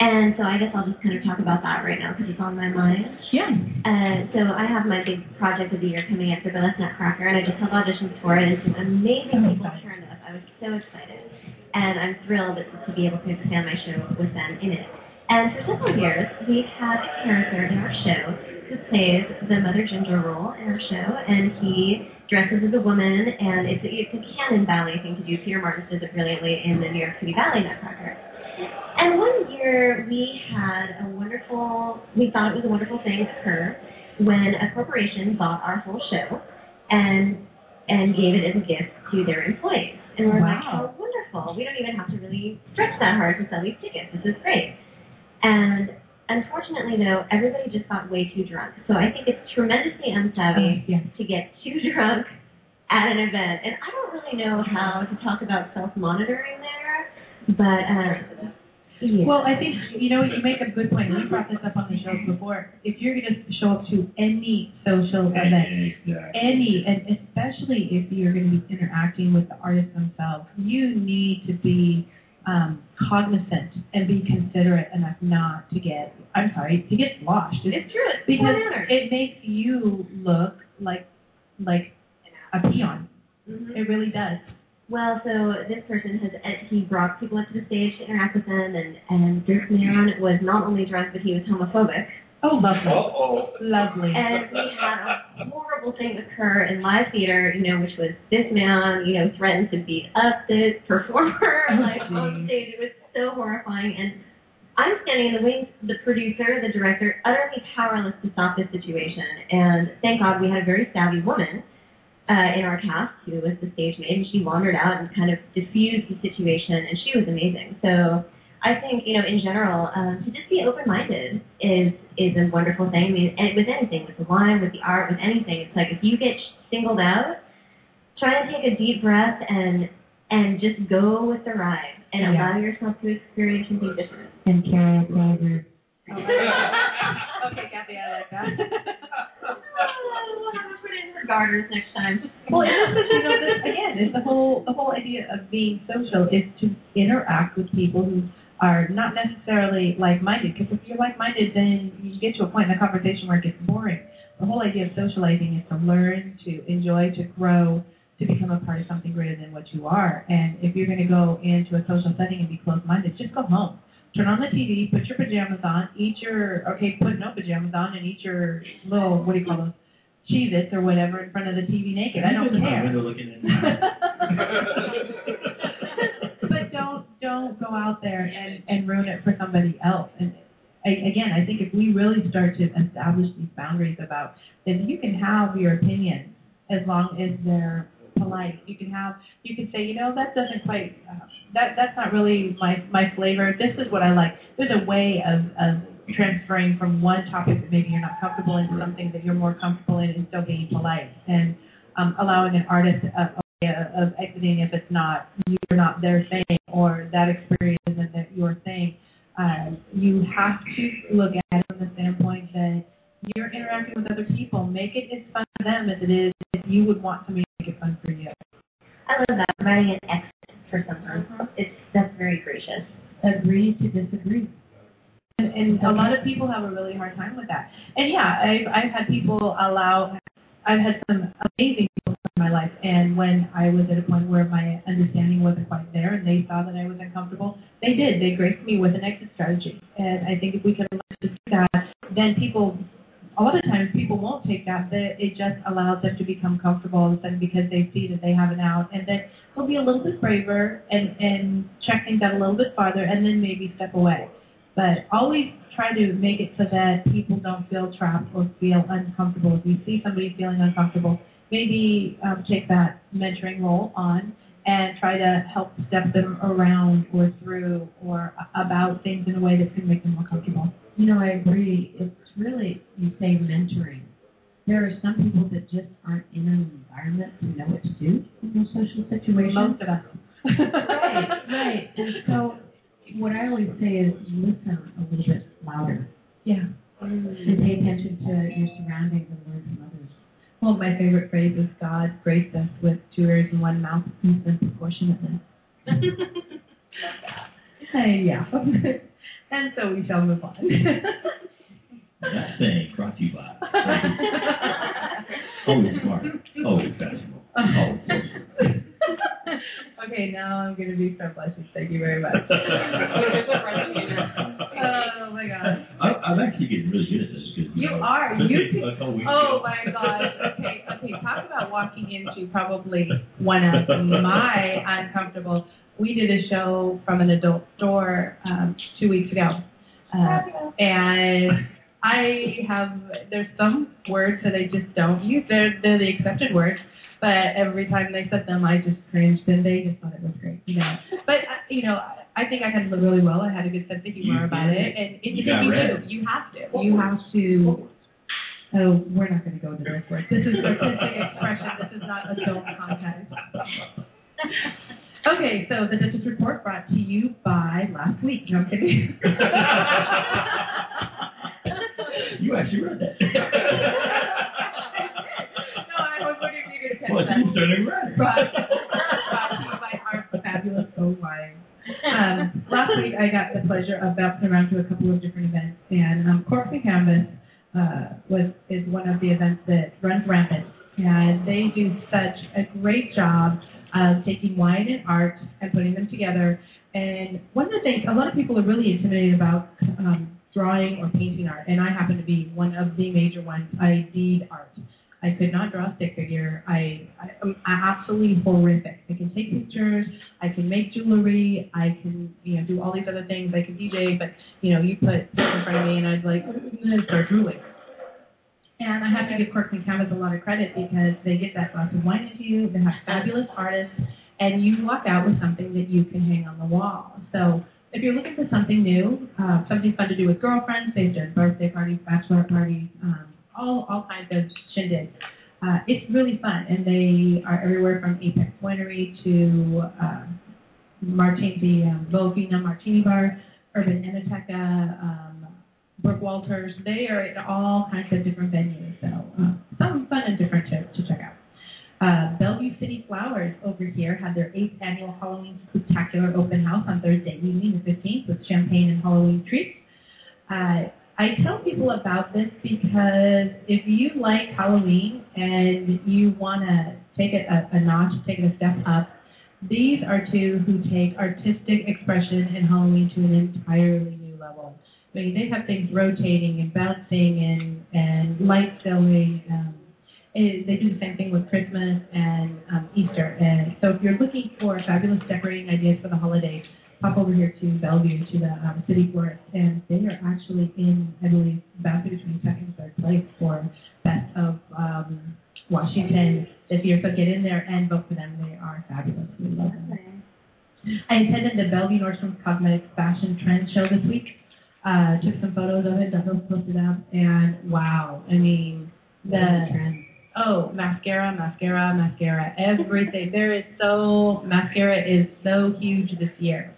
And so I guess I'll just kind of talk about that right now because it's on my mind. Yeah. Uh, so I have my big project of the year coming up for Burlesque Nutcracker, and I just held auditions for it, and some amazing people turned up. I was so excited, and I'm thrilled to be able to expand my show with them in it. And for several years, we've had a character in our show plays the Mother Ginger role in our show, and he dresses as a woman, and it's, it's a canon ballet thing to do. Peter Martin does it brilliantly in the New York City Ballet Nutcracker. And one year we had a wonderful, we thought it was a wonderful thing occur when a corporation bought our whole show and and gave it as a gift to their employees. And we're like, Wow. oh, wonderful. We don't even have to really stretch that hard to sell these tickets. This is great. And unfortunately, though, everybody just got way too drunk. So I think it's tremendously unsavvy yeah. to get too drunk at an event. And I don't really know how to talk about self-monitoring there, but uh, yeah. Well, I think you know you make a good point. We brought this up on the show before. If you're going to show up to any social event, Exactly. any, and especially if you're going to be interacting with the artists themselves, you need to be um, cognizant and be considerate enough not to get, I'm sorry, to get sloshed. It's true. It's because it makes you look like like a peon. Mhm. It really does. Well, so this person has he brought people into the stage to interact with them, and and this man was not only drunk, but he was homophobic. Oh, lovely, Uh-oh. lovely. And we had a horrible thing occur in live theater, you know, which was this man, you know, threatened to beat up this performer Oh, like on stage. It was so horrifying, and I'm standing in the wings, the producer, the director, utterly powerless to stop this situation. And thank God we had a very savvy woman uh, in our cast who was the stage maid, and she wandered out and kind of diffused the situation, and she was amazing. So I think you know, in general, um, to just be open-minded is is a wonderful thing. I mean, and with anything, with the wine, with the art, with anything, it's like if you get singled out, try to take a deep breath and and just go with the ride and Yeah. allow yourself to experience something different. And carry it over. okay, Kathy, I like that. we'll have to put in her garters next time. Well, and this is, you know, this, again, it's the whole the whole idea of being social is to interact with people who are not necessarily like-minded. Because if you're like-minded, then you get to a point in the conversation where it gets boring. The whole idea of socializing is to learn, to enjoy, to grow, to become a part of something greater than what you are. And if you're going to go into a social setting and be closed-minded, just go home. Turn on the TV, put your pajamas on, eat your okay, put no pajamas on, and eat your little what do you call those Cheez-Its or whatever in front of the TV naked. I don't Look at my care. window looking in. but don't don't go out there ruin it for somebody else. And I, again, I think if we really start to establish these boundaries about then you can have your opinion as long as they're polite. You can have you can say, you know, that doesn't quite uh, that that's not really my my flavor. This is what I like. There's a way of of transferring from one topic that maybe you're not comfortable in to something that you're more comfortable in and still being polite and um, allowing an artist way of exiting if it's not you're not their thing or that experience isn't that your thing. Uh, you have to look at it from the standpoint that you're interacting with other people. Make it as fun for them as it is if you would want somebody to make it fun for you. I love that. Writing an exit for someone. It's that's very gracious. Agree to disagree. And, and a lot of people have a really hard time with that. And yeah, I've I've had people allow. I've had some amazing people in my life. And when I was at a point where my understanding wasn't quite there and they saw that I was uncomfortable, they did. They graced me with an exit strategy. And I think if we can learn to do that, then people, a lot of times people won't take that. That It just allows them to become comfortable all of a sudden because they see that they have an out. And then they'll be a little bit braver and, and check things out a little bit farther and then maybe step away. But always try to make it so that people don't feel trapped or feel uncomfortable. If you see somebody feeling uncomfortable, maybe um, take that mentoring role on and try to help step them around or through or about things in a way that's going to make them more comfortable. You know, I agree. It's really, you say mentoring. There are some people that just aren't in an environment to know what to do in those social situations. Most of us. right, right. And so, what I always say is listen a little bit louder. Yeah. And pay attention to your surroundings and learn from others. Well, my favorite phrase is God graced us with two ears and one mouth, and proportionately. Hey, yeah. and so we shall move on. That saying brought to you by Always smart, always fashionable, uh-huh. always social. Okay, now I'm going to be so blushes. Thank you very much. oh my gosh. I, I'm actually getting really good at this because You know, are. You can- a Oh my gosh. Okay, okay. Talk about walking into probably one of my uncomfortable. We did a show from an adult store um, two weeks ago, uh, and I have there's some words that I just don't use. They're they're the accepted words, but every time they said them, I just cringed, and they just thought it was great, you know. But uh, you know, I think I handled it really well. I had a good sense of humor You about it, and it, You you, do. You have to. You have to. Oh, we're not going to go into this word. This is artistic expression. This is not adult content. Okay, so the Dutchess Report brought to you by last week. No, I'm kidding. You actually read that. well, going to catch you certainly read it. brought, brought to you by our fabulous O wine. Um, last week, I got the pleasure of bouncing around to a couple of different events, and um, Corks and Canvas uh, was is one of the events that runs rampant, and they do such a great job of taking wine and art and putting them together. And one of the things, a lot of people are really intimidated about um, drawing or painting art, and I happen to be one of the major ones. I need art. I could not draw a stick figure. I, I am absolutely horrific. I can take pictures. I can make jewelry. I can, you know, do all these other things. I can DJ, but you know, you put in front of me, and I'd like start drooling. And I have to give Corks and Canvas a lot of credit because they get that glass of wine into you. They have fabulous artists, and you walk out with something that you can hang on the wall. So if you're looking for something new, uh, something fun to do with girlfriends, they've done birthday parties, bachelor parties, um, all all kinds of shindigs. Uh, it's really fun, and they are everywhere from Apex Winery to uh, Martini, the um, Volvina Martini Bar, Urban Enoteca, um, Brooke Walters. They are in all kinds of different venues, so uh, something fun and different to, to check out. Uh, Bellevue City Flowers over here had their eighth annual Halloween Spectacular Open House on Thursday evening, the 15th, with champagne and Halloween treats. Uh, I tell people about this because if you like Halloween and you want to take it a, a notch, take it a step up, these are two who take artistic expression in Halloween to an entirely new level. I mean, they have things rotating and bouncing and and light showing. Um, it, they do the same thing with Christmas and um, Easter. And so, if you're looking for fabulous decorating ideas for the holidays, pop over here to Bellevue to the um, City Florist, and they are actually in, I believe, bouncing between second and third place for best of um, Washington this year. So get in there and vote for them. They are fabulous. We love them. I attended the Bellevue Nordstrom Cosmetics Fashion Trend Show this week. Uh, took some photos of it, those posted up, and wow, I mean, the oh mascara, mascara, mascara, everything. There is so mascara is so huge this year.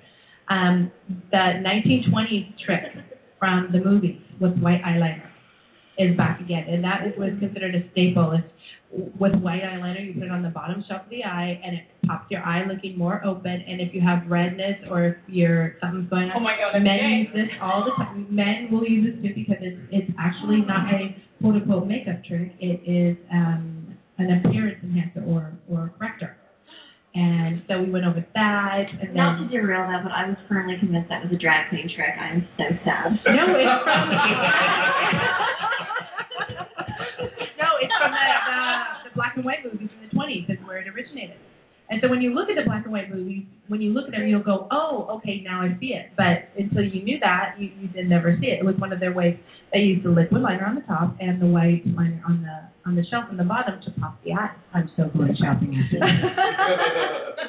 Um, the 1920s trick from the movies with white eyeliner is back again, and that is, was considered a staple. It's with white eyeliner, you put it on the bottom shelf of the eye, and it pops your eye looking more open. And if you have redness or if you're something's going on, Oh my God, men gay. use this all the time. Men will use this too because it's it's actually not a quote unquote makeup trick. It is um, an appearance enhancer or or corrector. And so we went over that, and Not to derail that, but I was firmly convinced that was a drag queen trick. I am so sad. no, it's from no, it's from the, the, the black and white movies in the 20s. Is where it originated. And so when you look at the black and white movies, when you look at them, you'll go, oh, okay, now I see it. But until you knew that, you, you did never see it. It was one of their ways. They used the liquid liner on the top and the white liner on the on the shelf in the bottom to pop the eye. I'm so going shopping after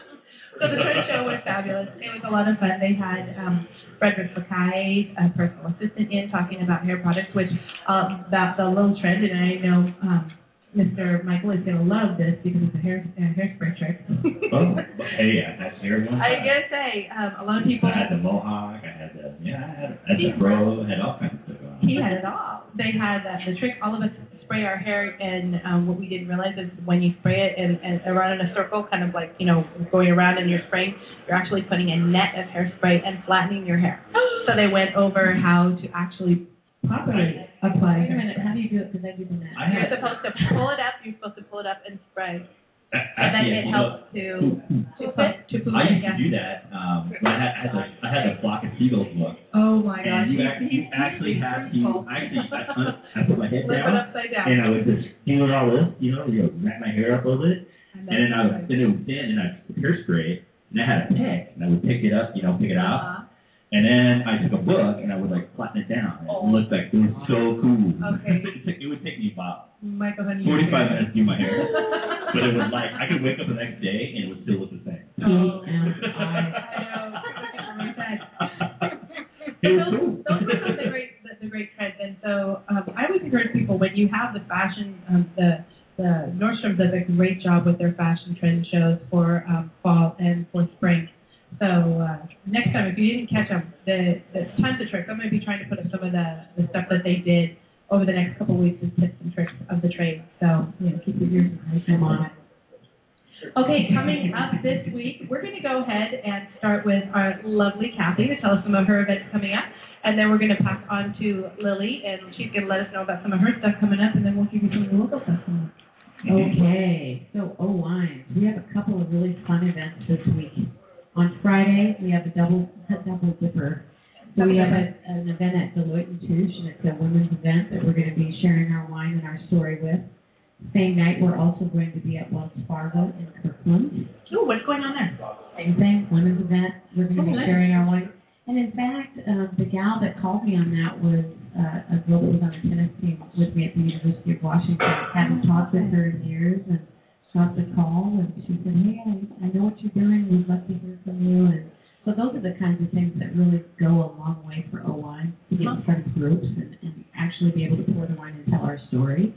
so the trade show was fabulous. It was a lot of fun. They had um, Frederic Fekkai, a personal assistant, in talking about hair products, which um, that's a little trend, and I know um, Mr. Michael is going to love this because it's a hair uh, hairspray trick. Oh, but hey, I had hair one I gotta say, um, a lot of people. I had the mohawk. I had the yeah. I had, I had the fro. I had all kinds of stuff. He had it all. They had uh, the trick. All of us spray our hair, and um, what we didn't realize is when you spray it and, and around in a circle, kind of like you know going around and you're spraying, you're actually putting a net of hairspray and flattening your hair. So they went over how to actually properly apply. Wait a minute, how do you do it? Because I do the net. I You're supposed to pull it up. You're supposed to pull it up and spray, and then actually, it you know, helps to to put to put I used to do that um, when I had, I had, I the flock of seagulls book. Oh my gosh. And you, act, you actually have to, actually, I, un- I put my head Flip it down, upside down. and I would just tingle it all this, you know, you know, wrap my hair up a little bit, And then I would, then it would thin, and I'd put hairspray, and I had a pick, and I would pick it up, you know, pick it out, Uh-huh. and then I took a book, and I would like flatten it down, and it looked like it was so cool. Okay. it, took, it would take me about Michael, honey. 45 minutes to do my hair, but it was like, I could wake up the next day, and it would still look the same. Oh, It was those, cool. those are some of the great, the, the great trends. And so um, I would encourage people when you have the fashion, um, the the Nordstrom does a great job with their fashion trend shows for um, fall and for spring. So uh, next time, if you didn't catch them, the, the tons of tricks. I'm going to be trying to put up some of the, the stuff that they did over the next couple of weeks as tips and tricks of the trade. So you know, keep your ears and eyes on it. Okay, coming up this week, we're going to go ahead and start with our lovely Kathy to tell us some of her events coming up. And then we're going to pass on to Lily, and she's going to let us know about some of her stuff coming up, and then we'll give you some of the local stuff coming up. Okay, so oh, O Wines. We have a couple of really fun events this week. On Friday, we have a double a double dipper. So we have a, an event at Deloitte and Touche, and it's a women's event that we're going to be sharing our wine and our story with. Same night, we're also going to be at Wells Fargo in Kirkland. Oh, what's going on there? Same thing, women's event. We're going to be sharing our wine. And in fact, uh, the gal that called me on that was uh, a girl that was on the tennis team with me at the University of Washington. Hadn't talked with her in years, and got the call, and she said, "Hey, I, I know what you're doing. We'd love to hear from you." And so those are the kinds of things that really go a long way for OI to get in front of groups and, and actually be able to pour the wine and tell our story.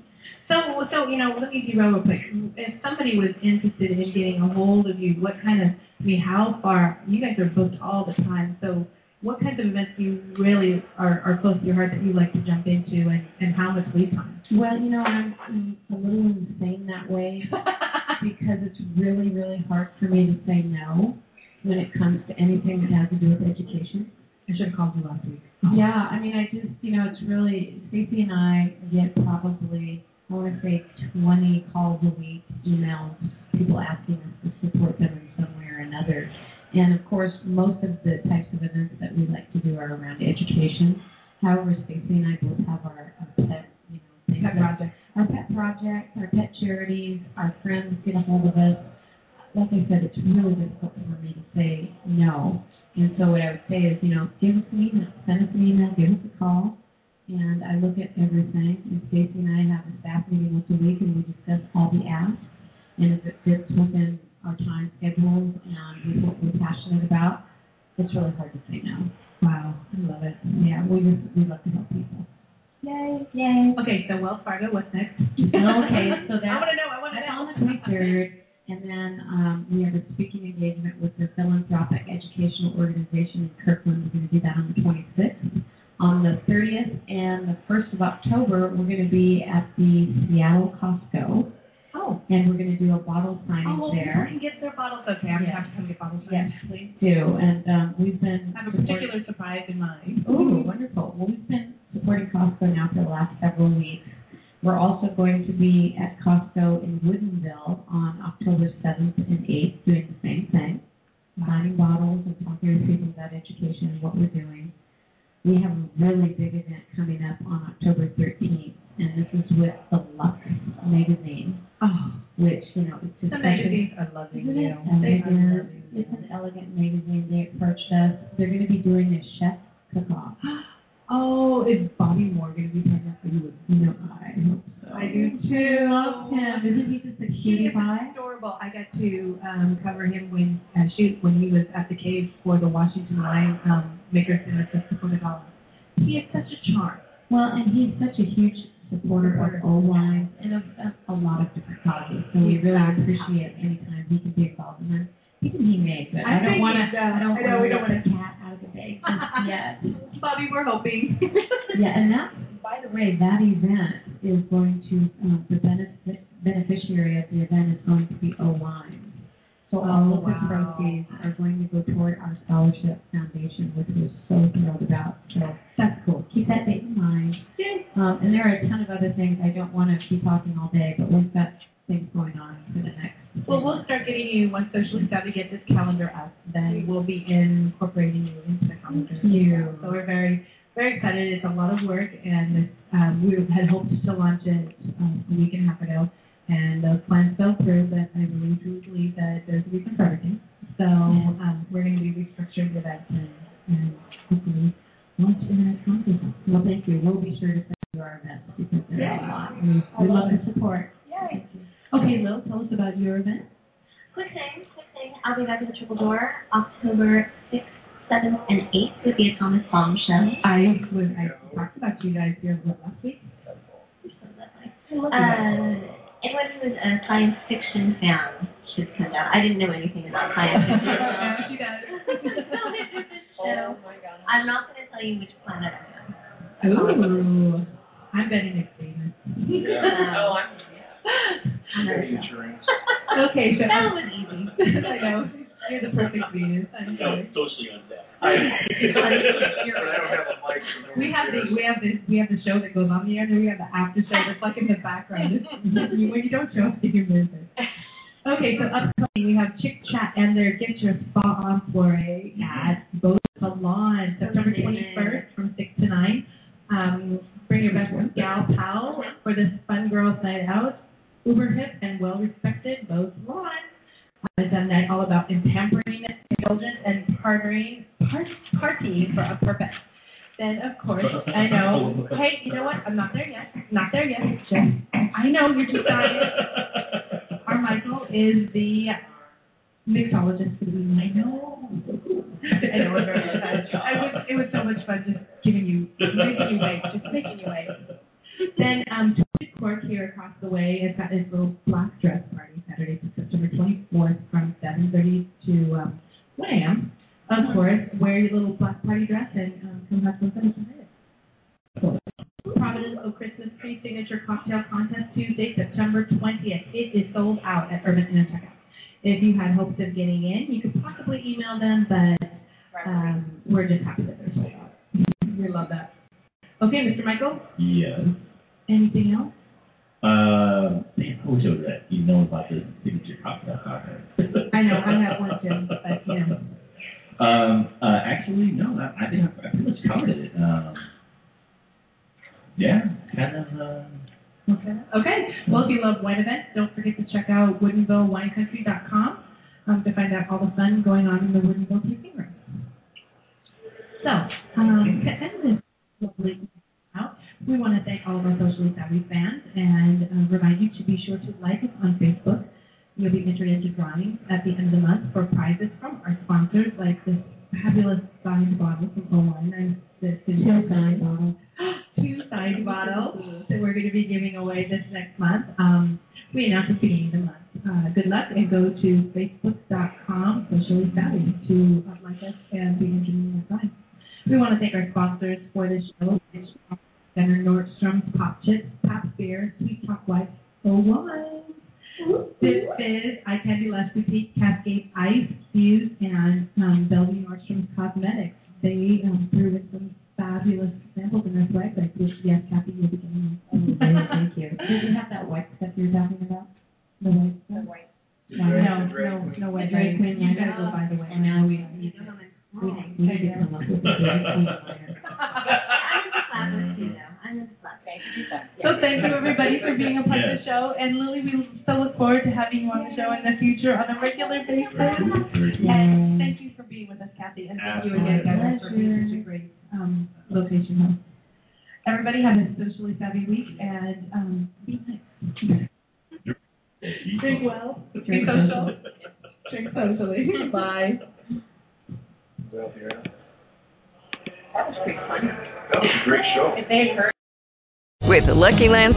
So, so you know, let me derail real quick. If somebody was interested in getting a hold of you, what kind of, I mean, how far? You guys are booked all the time. So, what kinds of events do you really are, are close to your heart that you like to jump into, and, and how much lead time? Well, you know, I'm, I'm a little insane that way because it's really, really hard for me to say no when it comes to anything that has to do with education. I should have called you last week. Yeah, I mean, I just, you know, it's really, Stacey and I get probably, I want to say 20 calls a week, emails, people asking us to support them in some way or another. And of course, most of the types of events that we like to do are around education. However, Stacey and I both have our, our pet, you know, Pet project. our pet projects, our pet charities, our friends get a hold of us. Like I said, it's really difficult for me to say no. And so what I would say is, you know, give us an email, send us an email, give us a call, and I look at everything. And Stacy and I have a staff meeting once a week, and we discuss all the asks. And if it fits within our time schedules and with what we're passionate about, it's really hard to say no. Wow, I love it. Yeah, we just we love to help people. Yay, yay. Okay, so Wells Fargo, what's next? Okay, so I want to know. I want to That's know. on the twenty-third, and then um, we have a speaking engagement with the Philanthropic Educational Organization in Kirkland. We're going to do that on the twenty-sixth. On the thirtieth and the first of October, we're going to be at the Seattle Costco, Oh. and we're going to do a bottle signing Oh, well, there. can get their bottles. Okay, I'm gonna have to come get bottles. Yes. please. Do and um, we've been I have a particular surprise in mind. Ooh, wonderful. Well, we've been supporting Costco now for the last several weeks We're also going to be at Costco in Woodinville on October 7th and 8th doing the same thing, signing bottles and talking to people about education and what we're doing. We have a really big event coming up on October 13th, and this is with the Lux magazine, Oh, which, you know, it's just the magazines are loving isn't it elegant? It's an elegant magazine. They approached us. They're going to be doing a chef cook-off. Oh, is Bobby Moore going to be pregnant for you? You know, I hope do too. Love him. Isn't he just a He cutie is adorable. I got to um, cover him when uh, shoot when he was at the cave for the Washington Wine um, Makers Dinner Festival Gala. He is such a charm. Well, and he's such a huge supporter of O wines and of, of a lot of different causes. So we really appreciate any time he can be involved in them. Even he may, but I, I don't want to. uh, I don't want we to don't let the cat out of the bag yet. Bobby, we're hoping. Yeah, and that, by the way, that event is going to, um, the benefit, beneficiary of the event is going to be O Wines. So all Oh, of the wow. proceeds are going to go toward our scholarship foundation, which we're so thrilled about. So that's cool. Keep that date in mind. Um, and there are a ton of other things. I don't want to keep talking all day, but we've got things going on for the next. Well, we'll start getting you once Socially Savvy get this calendar up. Then we'll be incorporating you into the calendar. Thank you. So we're very, very excited. It's a lot of work, and um, we had hoped to launch it um, a week and a half ago, and those plans fell through. But I really truly believe that there's a reason for everything. So um, we're going to be restructuring the event and, and hopefully launch in the next month. or so. Well, thank you. We'll be sure to send you our events because they're a lot. We, we love the support. Yay. Okay, Lil, tell us about your event. Quick thing, quick thing. I'll be back at the Triple Door October 6th, 7th, and 8th with the Atomic Bomb Show. I was I talked about you guys here last week. Uh, anyone who is a science fiction fan should come down. I didn't know anything about science fiction. Yeah, she does. so I'm not going to tell you which planet I'm Ooh, I'm betting it's Venus. Oh, I'm Okay, so that was easy. I know. You're the perfect Venus. I'm sorry. socially untapped. We have the we have the we have the show that goes on the air, then we have the after show that's like in the background. It's, when you don't show up, you miss it. Okay, so upcoming we have Chick Chat and their Get Your Spa On Soiree at Boat Salon, September 21st from 6 to 9. Um, bring your best gal pal for this fun girls night out. Uber hip and well respected Boat Salon. It's a night all about pampering, indulgence, and partnering, part, partying for a purpose. Then, of course, I know. Hey, you know what? I'm not there yet. Not there yet. Just, I know you're too excited. Our Michael is the mixologist. I know. I know. We're very excited. I was, it was so much fun just giving you, making you wait, just making you wait. Then, um, Cork here across the way has got his little black dress 4th from 7.30 to um, 1 a.m. Of course, wear your little black party dress and um, come have some fun tonight. Providence O Christmas Tree Signature Cocktail Contest Tuesday, September 20th. It is sold out at Urban Center. Checkout. If you had hopes of getting in, you could possibly email them, but um, we're just happy that they're sold out. we love that. Okay, Mr. Michael? Yes. Anything else? Uh, man, I wish I was that. You know about the signature cocktail contest. I know, I have one too, but you know. Um, uh, actually, no, I, I think I, I pretty much covered it. Um, yeah, kind of, uh, Okay. Okay. Well, if you love wine events, don't forget to check out WoodinvilleWineCountry.com um, to find out all the fun going on in the Woodinville tasting room. So, um, to end this lovely we want to thank all of our socially savvy fans and uh, remind you to be sure to like us on Facebook. You'll be entered into drawings at the end of the month for prizes from our sponsors, like this fabulous signed bottle from O-Wine. And this is Two signed bottle, two signed bottles that we're going to be giving away this next month. Um, we announce at the beginning of the month. Uh, good luck and go to facebook.com socially savvy to like us and be entered in the prize. We want to thank our sponsors for this show. Nordstrom's